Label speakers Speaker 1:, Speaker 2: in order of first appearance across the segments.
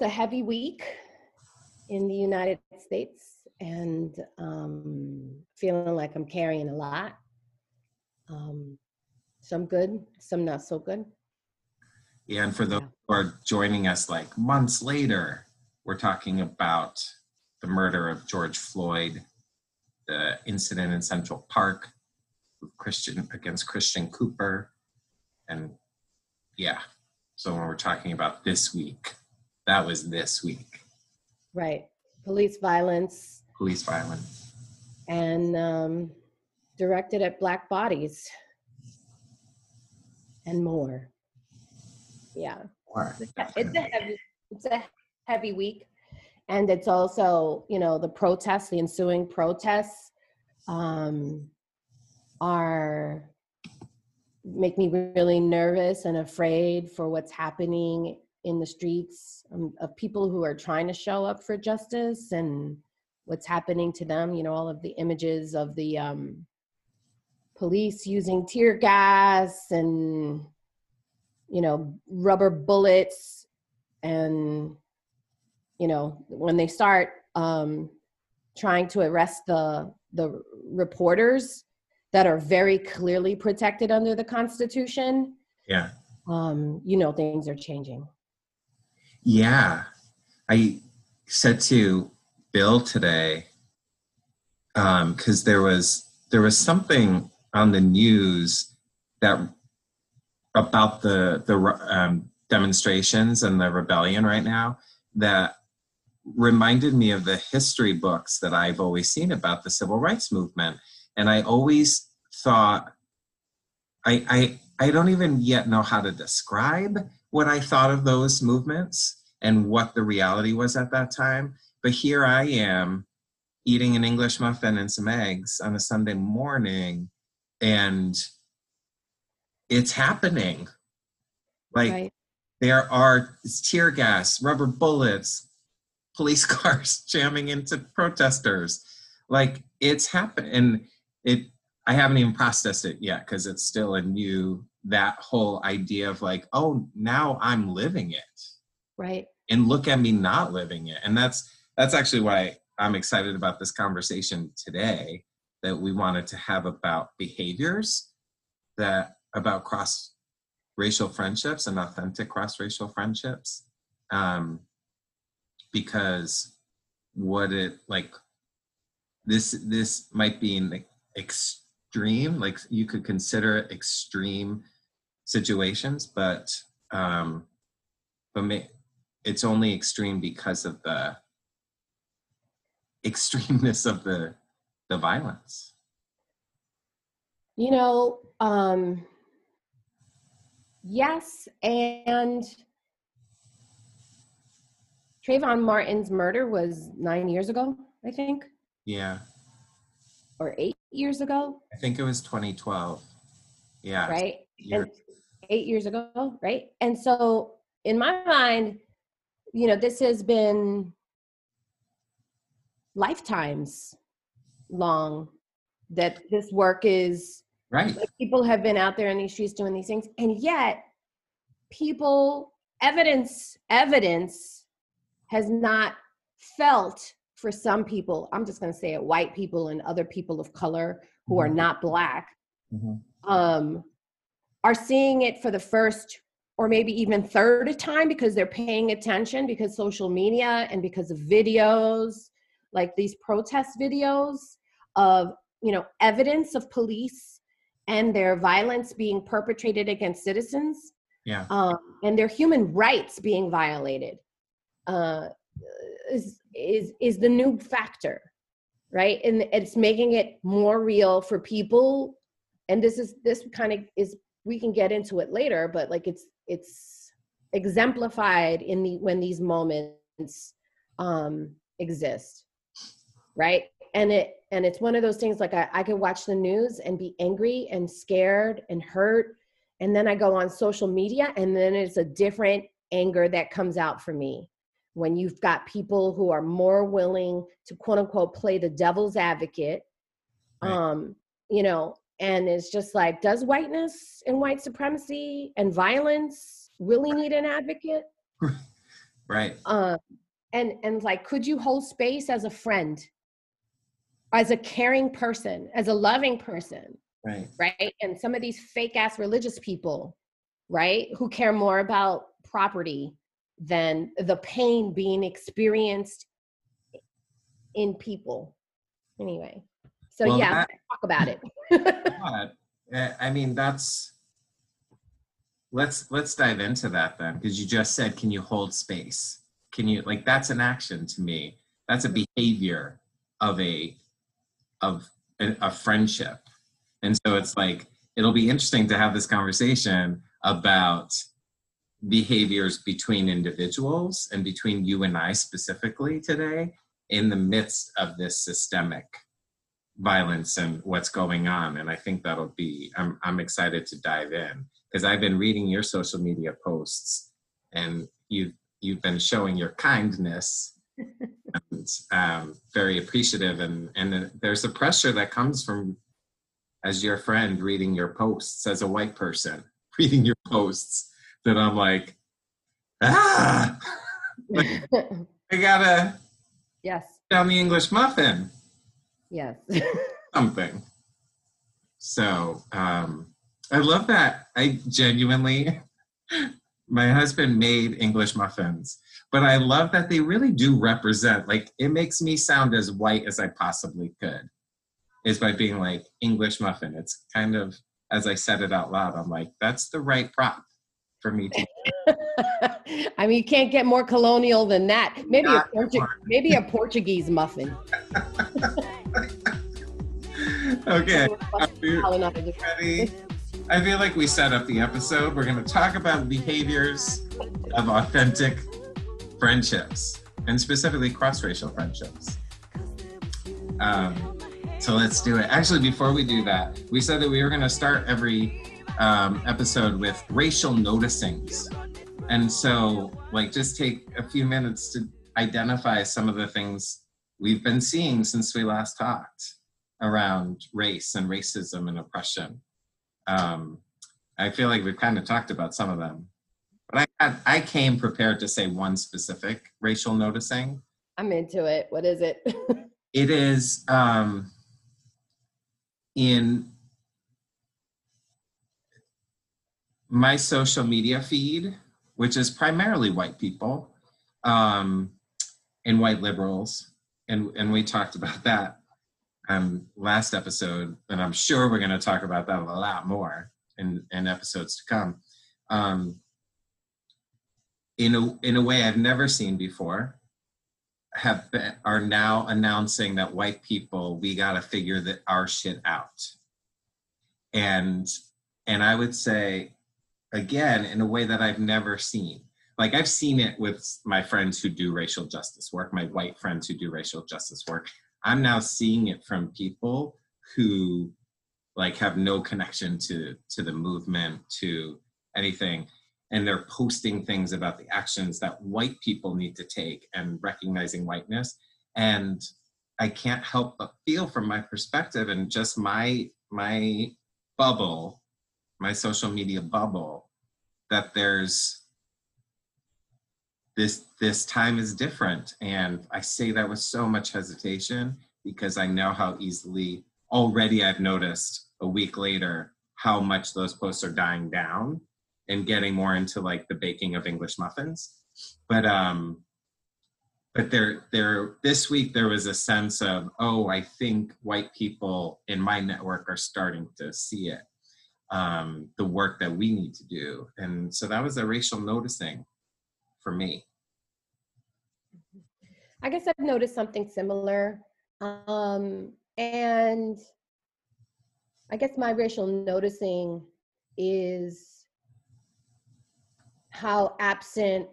Speaker 1: it's a heavy week in the United States, and um, feeling like I'm carrying a lot. Um, some good, some not so good.
Speaker 2: Yeah, and for those
Speaker 1: Yeah.
Speaker 2: who are joining us like months later, we're talking about the murder of George Floyd, the incident in Central Park Christian against Christian Cooper, and yeah. So when we're talking about this week, that was this week.
Speaker 1: Right. Police violence
Speaker 2: Police violence.
Speaker 1: and um, directed at Black bodies and more. Yeah. A- it's a heavy, it's a heavy week. And it's also, you know, the protests, the ensuing protests um, are make me really nervous and afraid for what's happening in the streets um, of people who are trying to show up for justice and what's happening to them. You know, all of the images of the um, police using tear gas and you know rubber bullets and you know when they start um trying to arrest the the reporters that are very clearly protected under the constitution
Speaker 2: Yeah.
Speaker 1: um you know things are changing
Speaker 2: Yeah. I said to Bill today, um, because there was there was something on the news that about the the um, demonstrations and the rebellion right now that reminded me of the history books that I've always seen about the civil rights movement, and I always thought I I I don't even yet know how to describe what I thought of those movements and what the reality was at that time. But here I am eating an English muffin and some eggs on a Sunday morning, and it's happening. Like
Speaker 1: right
Speaker 2: there are tear gas, rubber bullets, police cars jamming into protesters. Like it's happening. And it I haven't even processed it yet because it's still a new that whole idea of like, oh, now I'm living it.
Speaker 1: Right.
Speaker 2: And look at me not living it. And that's that's actually why i'm excited about this conversation today that we wanted to have about behaviors that about cross racial friendships and authentic cross racial friendships. Um because what it like this this might be an extreme like you could consider extreme situations but um but ma- it's only extreme because of the extremeness of the the violence.
Speaker 1: You know um yes and Trayvon Martin's murder was nine years ago, I think,
Speaker 2: yeah
Speaker 1: or eight years ago,
Speaker 2: i think it was 2012 yeah.
Speaker 1: Right?
Speaker 2: year-
Speaker 1: And eight years ago, right? And so, in my mind, you know, this has been lifetimes long that this work is
Speaker 2: right.
Speaker 1: like people have been out there in these streets doing these things and yet people evidence evidence has not felt for some people i'm just going to say it white people and other people of color who are
Speaker 2: Mhm.
Speaker 1: not black
Speaker 2: Mhm.
Speaker 1: um are seeing it for the first or maybe even third time because they're paying attention because social media and because of videos like these protest videos of you know evidence of police and their violence being perpetrated against citizens
Speaker 2: yeah
Speaker 1: um, and their human rights being violated uh, is is is the new factor right? And it's making it more real for people. And this is this kind of is we can get into it later but like it's it's exemplified in the when these moments um exist right? And it and it's one of those things like I, I can watch the news and be angry and scared and hurt and then i go on social media and then it's a different anger that comes out for me when you've got people who are more willing to quote unquote play the devil's advocate
Speaker 2: Right.
Speaker 1: um you know and it's just like does whiteness and white supremacy and violence really need an advocate?
Speaker 2: Right.
Speaker 1: Um and and like could you hold space as a friend? As a caring person as a loving person
Speaker 2: right.
Speaker 1: right? And some of these fake ass religious people right who care more about property than the pain being experienced in people anyway so
Speaker 2: Well,
Speaker 1: yeah
Speaker 2: that-
Speaker 1: talk about it
Speaker 2: uh, I mean, that's let's let's dive into that then, because you just said, can you hold space? Can you like that's an action to me. That's a behavior of a of a, a friendship, and so it's like it'll be interesting to have this conversation about behaviors between individuals and between you and I specifically today in the midst of this systemic violence and what's going on. And i think that'll be i'm, I'm excited to dive in because i've been reading your social media posts and you've you've been showing your kindness and um, very appreciative. And and there's a pressure that comes from as your friend reading your posts as a white person reading your posts that i'm like ah i gotta
Speaker 1: yes
Speaker 2: down the english muffin
Speaker 1: yes
Speaker 2: something. So um, I love that. I genuinely, my husband made English muffins, but I love that they really do represent, like, it makes me sound as white as I possibly could, is by being like English muffin. It's kind of, as I said it out loud, I'm like, that's the right prop for me to.
Speaker 1: I mean, you can't get more colonial than that. Maybe a Portu- maybe a Portuguese muffin.
Speaker 2: okay. You ready? I feel like we set up the episode. We're going to talk about behaviors of authentic friendships and specifically cross racial friendships. Um, so let's do it. Actually, before we do that, we said that we were going to start every um, episode with racial noticings. And so, like, just take a few minutes to identify some of the things we've been seeing since we last talked around race and racism and oppression. Um, I feel like we've kind of talked about some of them, but I had, I came prepared to say one specific racial noticing.
Speaker 1: I'm into it. What is it?
Speaker 2: It is um, in my social media feed, which is primarily white people um, and white liberals, and and we talked about that um, last episode, and I'm sure we're going to talk about that a lot more in in episodes to come. Um, in a in a way I've never seen before, have been, are now announcing that white people we got to figure that our shit out, and and I would say again in a way that I've never seen. Like I've seen it with my friends who do racial justice work, my white friends who do racial justice work. I'm now seeing it from people who like have no connection to to the movement, to anything, and they're posting things about the actions that white people need to take and recognizing whiteness. And I can't help but feel from my perspective and just my my bubble, my social media bubble, that there's this this time is different. And i say that with so much hesitation because i know how easily already i've noticed a week later how much those posts are dying down and getting more into like the baking of english muffins. But um but there there this week there was a sense of oh i think white people in my network are starting to see it um the work that we need to do and so that was a racial noticing for me
Speaker 1: I guess I've noticed something similar. Um, and I guess my racial noticing is how absent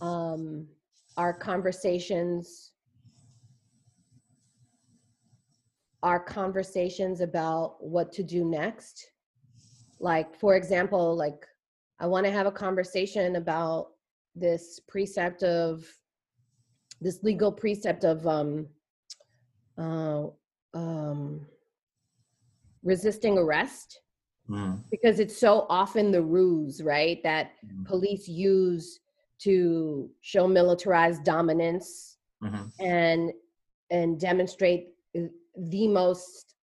Speaker 1: um, our conversations our conversations about what to do next. Like for example like i want to have a conversation about this precept of this legal precept of um uh, um resisting arrest.
Speaker 2: Mm,
Speaker 1: because it's so often the ruse, right? That
Speaker 2: mm,
Speaker 1: police use to show militarized dominance
Speaker 2: mhm,
Speaker 1: and and demonstrate the most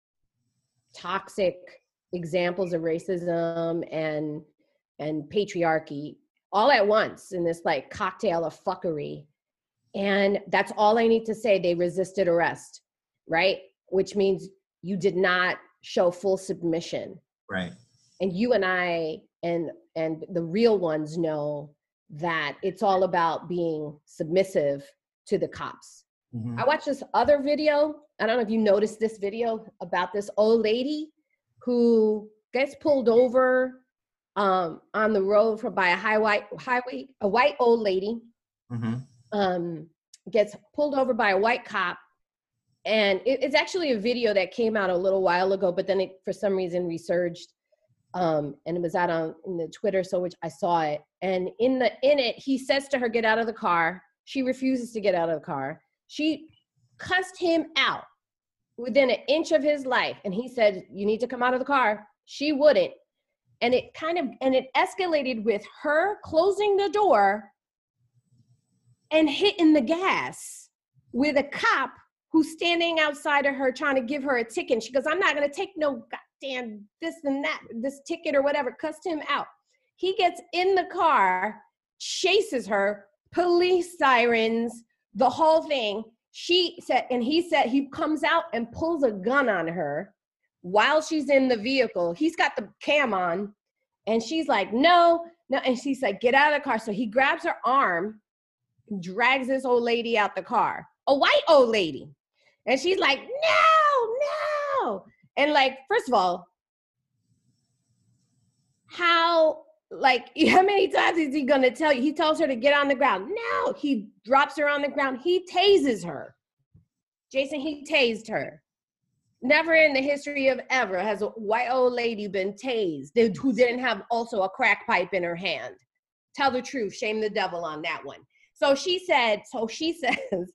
Speaker 1: toxic examples of racism and and patriarchy all at once in this like cocktail of fuckery. And that's all i need to say they resisted arrest right? Which means you did not show full submission.
Speaker 2: Right.
Speaker 1: and you and i and and the real ones know that it's all about being submissive to the cops
Speaker 2: Mhm,
Speaker 1: I watched this other video. I don't know if you noticed this video about this old lady who gets pulled over um, on the road for by a highway highway a white old lady
Speaker 2: mhm,
Speaker 1: um, gets pulled over by a white cop, and it, it's actually a video that came out a little while ago, but then it for some reason resurged, um, and it was out on in the Twitter, so which I saw it, and in the in it he says to her, "Get out of the car." She refuses to get out of the car. She cussed him out within an inch of his life, and he said, "You need to come out of the car." She wouldn't, and it kind of and it escalated with her closing the door and hitting the gas with a cop who's standing outside of her trying to give her a ticket. She goes, I'm not going to take no goddamn this and that, this ticket or whatever. Cussed him out. He gets in the car, chases her, police sirens, the whole thing. She said, and he said, he comes out and pulls a gun on her while she's in the vehicle. He's got the cam on, and she's like, no, no. And she's like, get out of the car. So he grabs her arm drags this old lady out the car, a white old lady. And she's like, no, no. And like, first of all, how, like, how many times is he gonna tell you? He tells her to get on the ground. No, he drops her on the ground. He tases her. Jason, he tased her. Never in the history of ever has a white old lady been tased who didn't have also a crack pipe in her hand. Tell the truth, shame the devil on that one. So she said, so she says,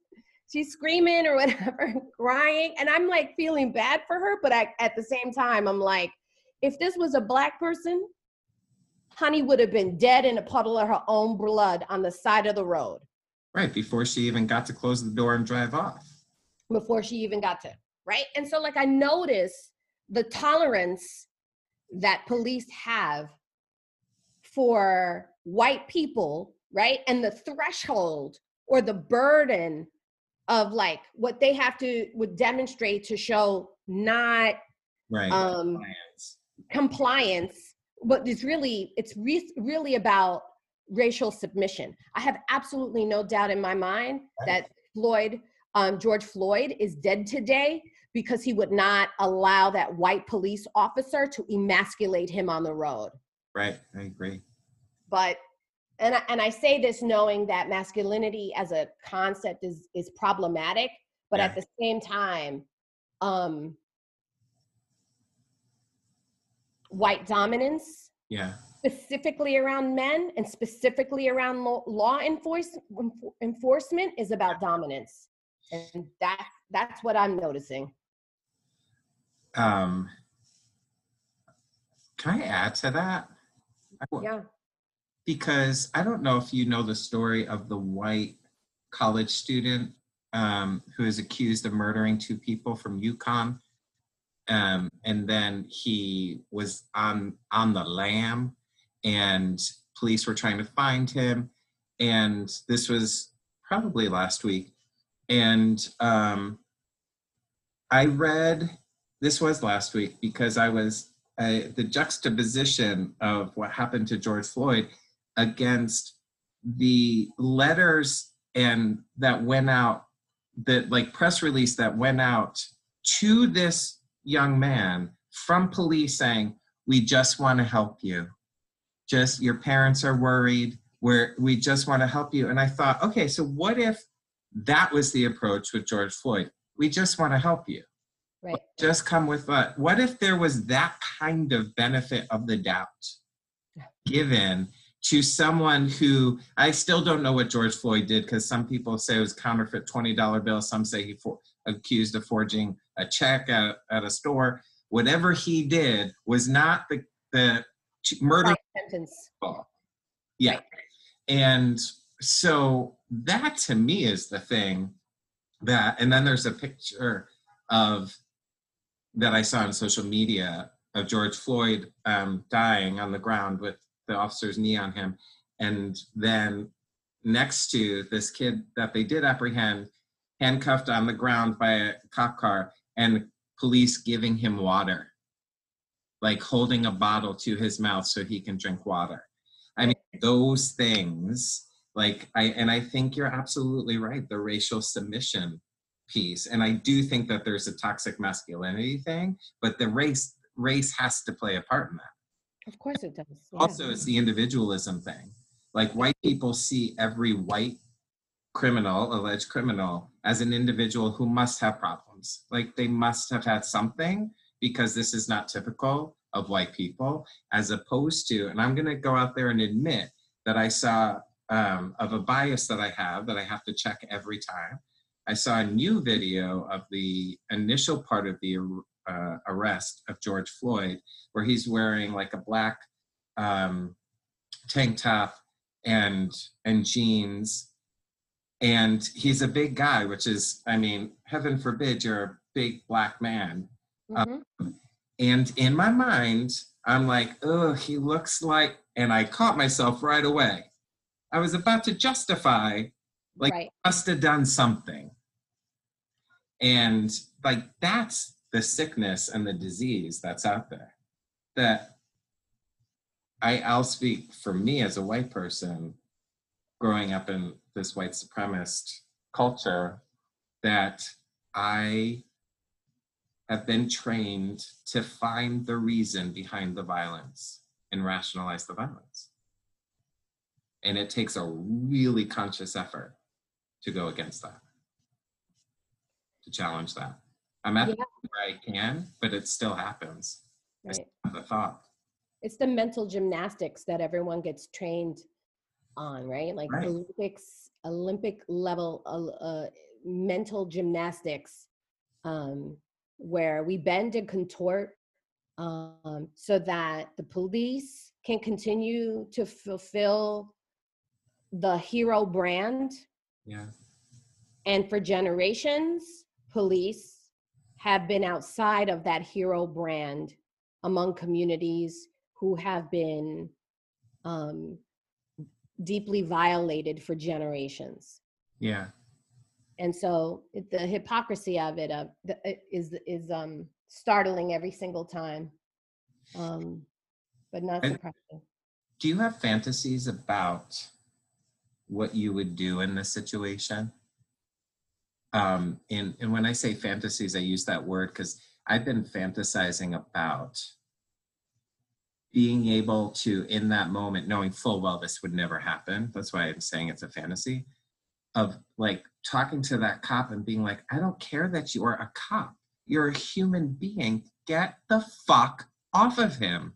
Speaker 1: she's screaming or whatever, crying. And I'm like feeling bad for her, but I, at the same time, I'm like, if this was a black person, Honey would have been dead in a puddle of her own blood on the side of the road
Speaker 2: Right. Before she even got to close the door and drive off.
Speaker 1: before she even got to, right? And so, like, I notice the tolerance that police have for white people, right? And the threshold or the burden of like what they have to would demonstrate to show not
Speaker 2: Right.
Speaker 1: um
Speaker 2: Compliance.
Speaker 1: compliance but it's really it's re- really about racial submission i have absolutely no doubt in my mind that floyd um, george floyd is dead today because he would not allow that white police officer to emasculate him on the road
Speaker 2: Right. I agree.
Speaker 1: but and I, and I say this knowing that masculinity as a concept is is problematic but
Speaker 2: Yeah.
Speaker 1: at the same time um white dominance
Speaker 2: Yeah.
Speaker 1: specifically around men and specifically around law, law enforce, enforcement is about dominance and that that's what i'm noticing
Speaker 2: Um, can I add to that?
Speaker 1: Yeah
Speaker 2: Because I don't know if you know the story of the white college student um, who is accused of murdering two people from UConn. Um, and then he was on on the lam, and police were trying to find him. And this was probably last week. And um, I read this was last week because I was uh, the juxtaposition of what happened to George Floyd against the letters and that went out the like press release that went out to this young man from police saying we just want to help you. Just your parents are worried. We're we just want to help you. And i thought okay so what if that was the approach with george floyd? We just want to help you.
Speaker 1: Right.
Speaker 2: Just come with what? What if there was that kind of benefit of the doubt given to someone who i still don't know what george floyd did because some people say it was counterfeit $20 bill some say he for, accused of forging a check at, at a store whatever he did was not the the murder
Speaker 1: Life sentence.
Speaker 2: Yeah.
Speaker 1: Right.
Speaker 2: And so that to me is the thing that, and then there's a picture of that I saw on social media of George Floyd um, dying on the ground with the officer's knee on him. And then next to this kid that they did apprehend, handcuffed on the ground by a cop car, and police giving him water, like holding a bottle to his mouth so he can drink water. I mean, those things, like, I, and I think you're absolutely right, the racial submission piece. And I do think that there's a toxic masculinity thing, but the race, race has to play a part in that
Speaker 1: Of course it does. yeah.
Speaker 2: also it's the individualism thing like white people see every white criminal alleged criminal as an individual who must have problems like they must have had something because this is not typical of white people as opposed to and i'm going to go out there and admit that i saw um, of a bias that i have that i have to check every time. I saw a new video of the initial part of the uh, arrest of george floyd where he's wearing like a black um, tank top and and jeans and he's a big guy which is i mean heaven forbid you're a big black man
Speaker 1: Mhm.
Speaker 2: and in my mind i'm like oh he looks like and i caught myself right away i was about to justify like
Speaker 1: right.
Speaker 2: must have done something and like that's the sickness and the disease that's out there that I, I'll speak for me as a white person growing up in this white supremacist culture that I have been trained to find the reason behind the violence and rationalize the violence. And it takes a really conscious effort to go against that, to challenge that. I'm at the
Speaker 1: Yeah.
Speaker 2: where I can, but it still happens.
Speaker 1: Right.
Speaker 2: the thought.
Speaker 1: It's the mental gymnastics that everyone gets trained on, right? Like
Speaker 2: Right.
Speaker 1: Olympics, Olympic level uh, uh, mental gymnastics, um, where we bend and contort um, so that the police can continue to fulfill the hero brand
Speaker 2: Yeah.
Speaker 1: And for generations, police have been outside of that hero brand among communities who have been um, deeply violated for generations.
Speaker 2: Yeah.
Speaker 1: And so it, the hypocrisy of it uh, the, is is um, startling every single time, um, but not surprising.
Speaker 2: Do you have fantasies about what you would do in this situation? Um, and, and when I say fantasies, I use that word because I've been fantasizing about being able to, in that moment, knowing full well this would never happen. That's why I'm saying it's a fantasy of like talking to that cop and being like, I don't care that you are a cop. You're a human being. Get the fuck off of him.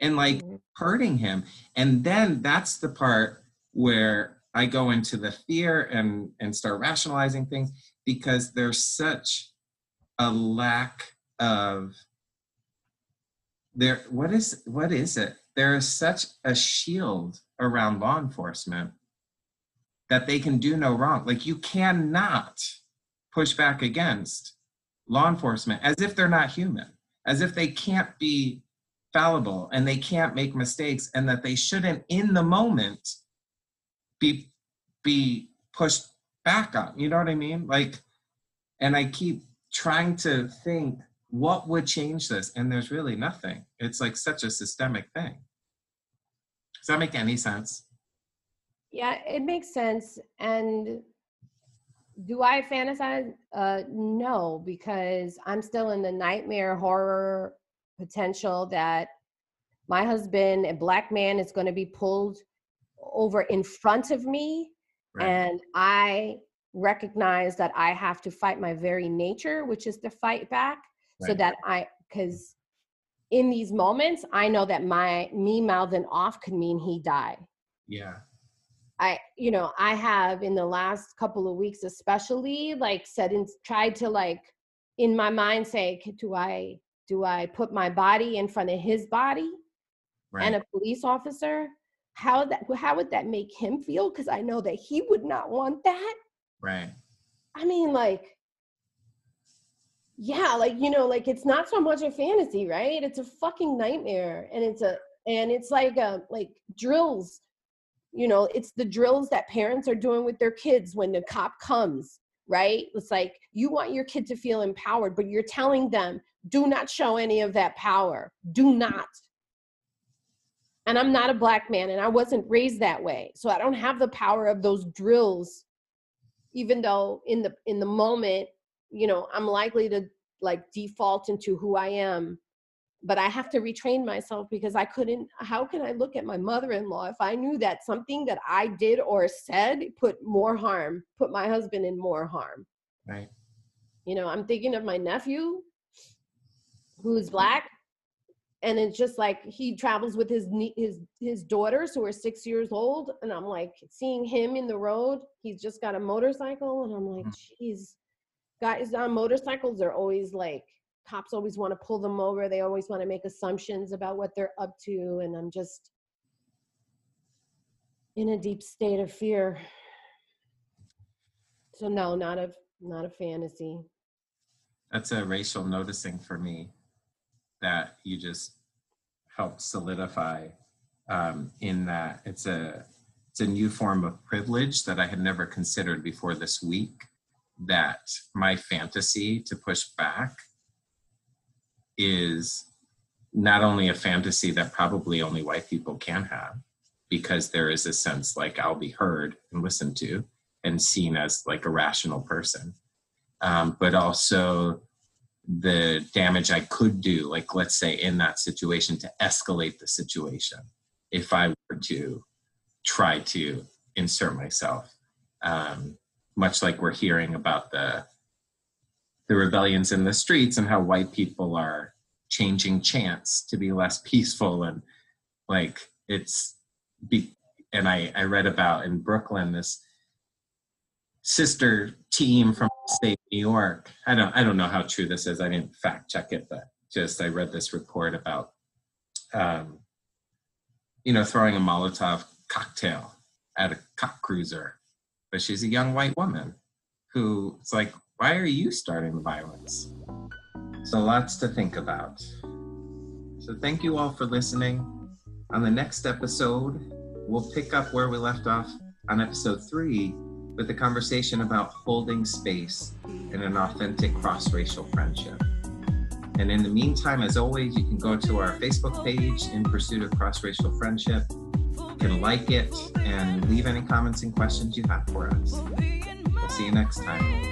Speaker 2: And like,
Speaker 1: Mhm.
Speaker 2: hurting him and then that's the part where i go into the fear and and start rationalizing things because there's such a lack of there what is what is it? There is such a shield around law enforcement that they can do no wrong. Like you cannot push back against law enforcement as if they're not human as if they can't be fallible and they can't make mistakes and that they shouldn't in the moment be be pushed back on. You know what i mean? Like and i keep trying to think what would change this and there's really nothing it's like such a systemic thing does that make any sense
Speaker 1: Yeah, it makes sense. And do I fantasize? Uh, no, because I'm still in the nightmare horror potential that my husband, a black man, is going to be pulled over in front of me.
Speaker 2: Right.
Speaker 1: And I recognize that I have to fight my very nature, which is to fight back, so that I, because in these moments, I know that my me mouthing off could mean he die.
Speaker 2: yeah
Speaker 1: I, you know, I have in the last couple of weeks, especially like said and tried to like in my mind say, do I do I put my body in front of his body
Speaker 2: Right.
Speaker 1: and a police officer? How that how would that make him feel? Because I know that he would not want that.
Speaker 2: right.
Speaker 1: I mean, like, yeah, like you know, like it's not so much a fantasy, right? It's a fucking nightmare, and it's a and it's like uh like drills. You know, it's the drills that parents are doing with their kids when the cop comes, right? It's like you want your kid to feel empowered, but you're telling them, do not show any of that power. Do not. And I'm not a black man, and I wasn't raised that way, so I don't have the power of those drills even though in the in the moment you know i'm likely to like default into who i am but i have to retrain myself because i couldn't how can i look at my mother-in-law if i knew that something that i did or said put more harm put my husband in more harm?
Speaker 2: Right.
Speaker 1: you know i'm thinking of my nephew who's mm-hmm. black and it's just like he travels with his his his daughters who are six years old and i'm like seeing him in the road he's just got a motorcycle and i'm like mm. geez guys on motorcycles are always like cops always want to pull them over they always want to make assumptions about what they're up to and i'm just in a deep state of fear so no not a not a fantasy
Speaker 2: That's a racial noticing for me that you just helped solidify um, in that it's a it's a new form of privilege that I had never considered before this week. That my fantasy to push back is not only a fantasy that probably only white people can have, because there is a sense like I'll be heard and listened to and seen as like a rational person, um, but also the damage I could do, like let's say in that situation, to escalate the situation if I were to try to insert myself. Um, much like we're hearing about the the rebellions in the streets and how white people are changing chants to be less peaceful and like it's be and I, I read about in Brooklyn this sister team from state New York. I don't I don't know how true this is. I didn't fact check it, but just I read this report about um, you know throwing a Molotov cocktail at a cop cruiser, but she's a young white woman who it's like, why are you starting the violence? So lots to think about. So thank you all for listening. On the next episode, we'll pick up where we left off on episode three with the conversation about holding space in an authentic cross racial friendship. And in the meantime, as always, you can go to our Facebook page, In Pursuit of Cross Racial Friendship. Can like it and leave any comments and questions you have for us. We'll see you next time.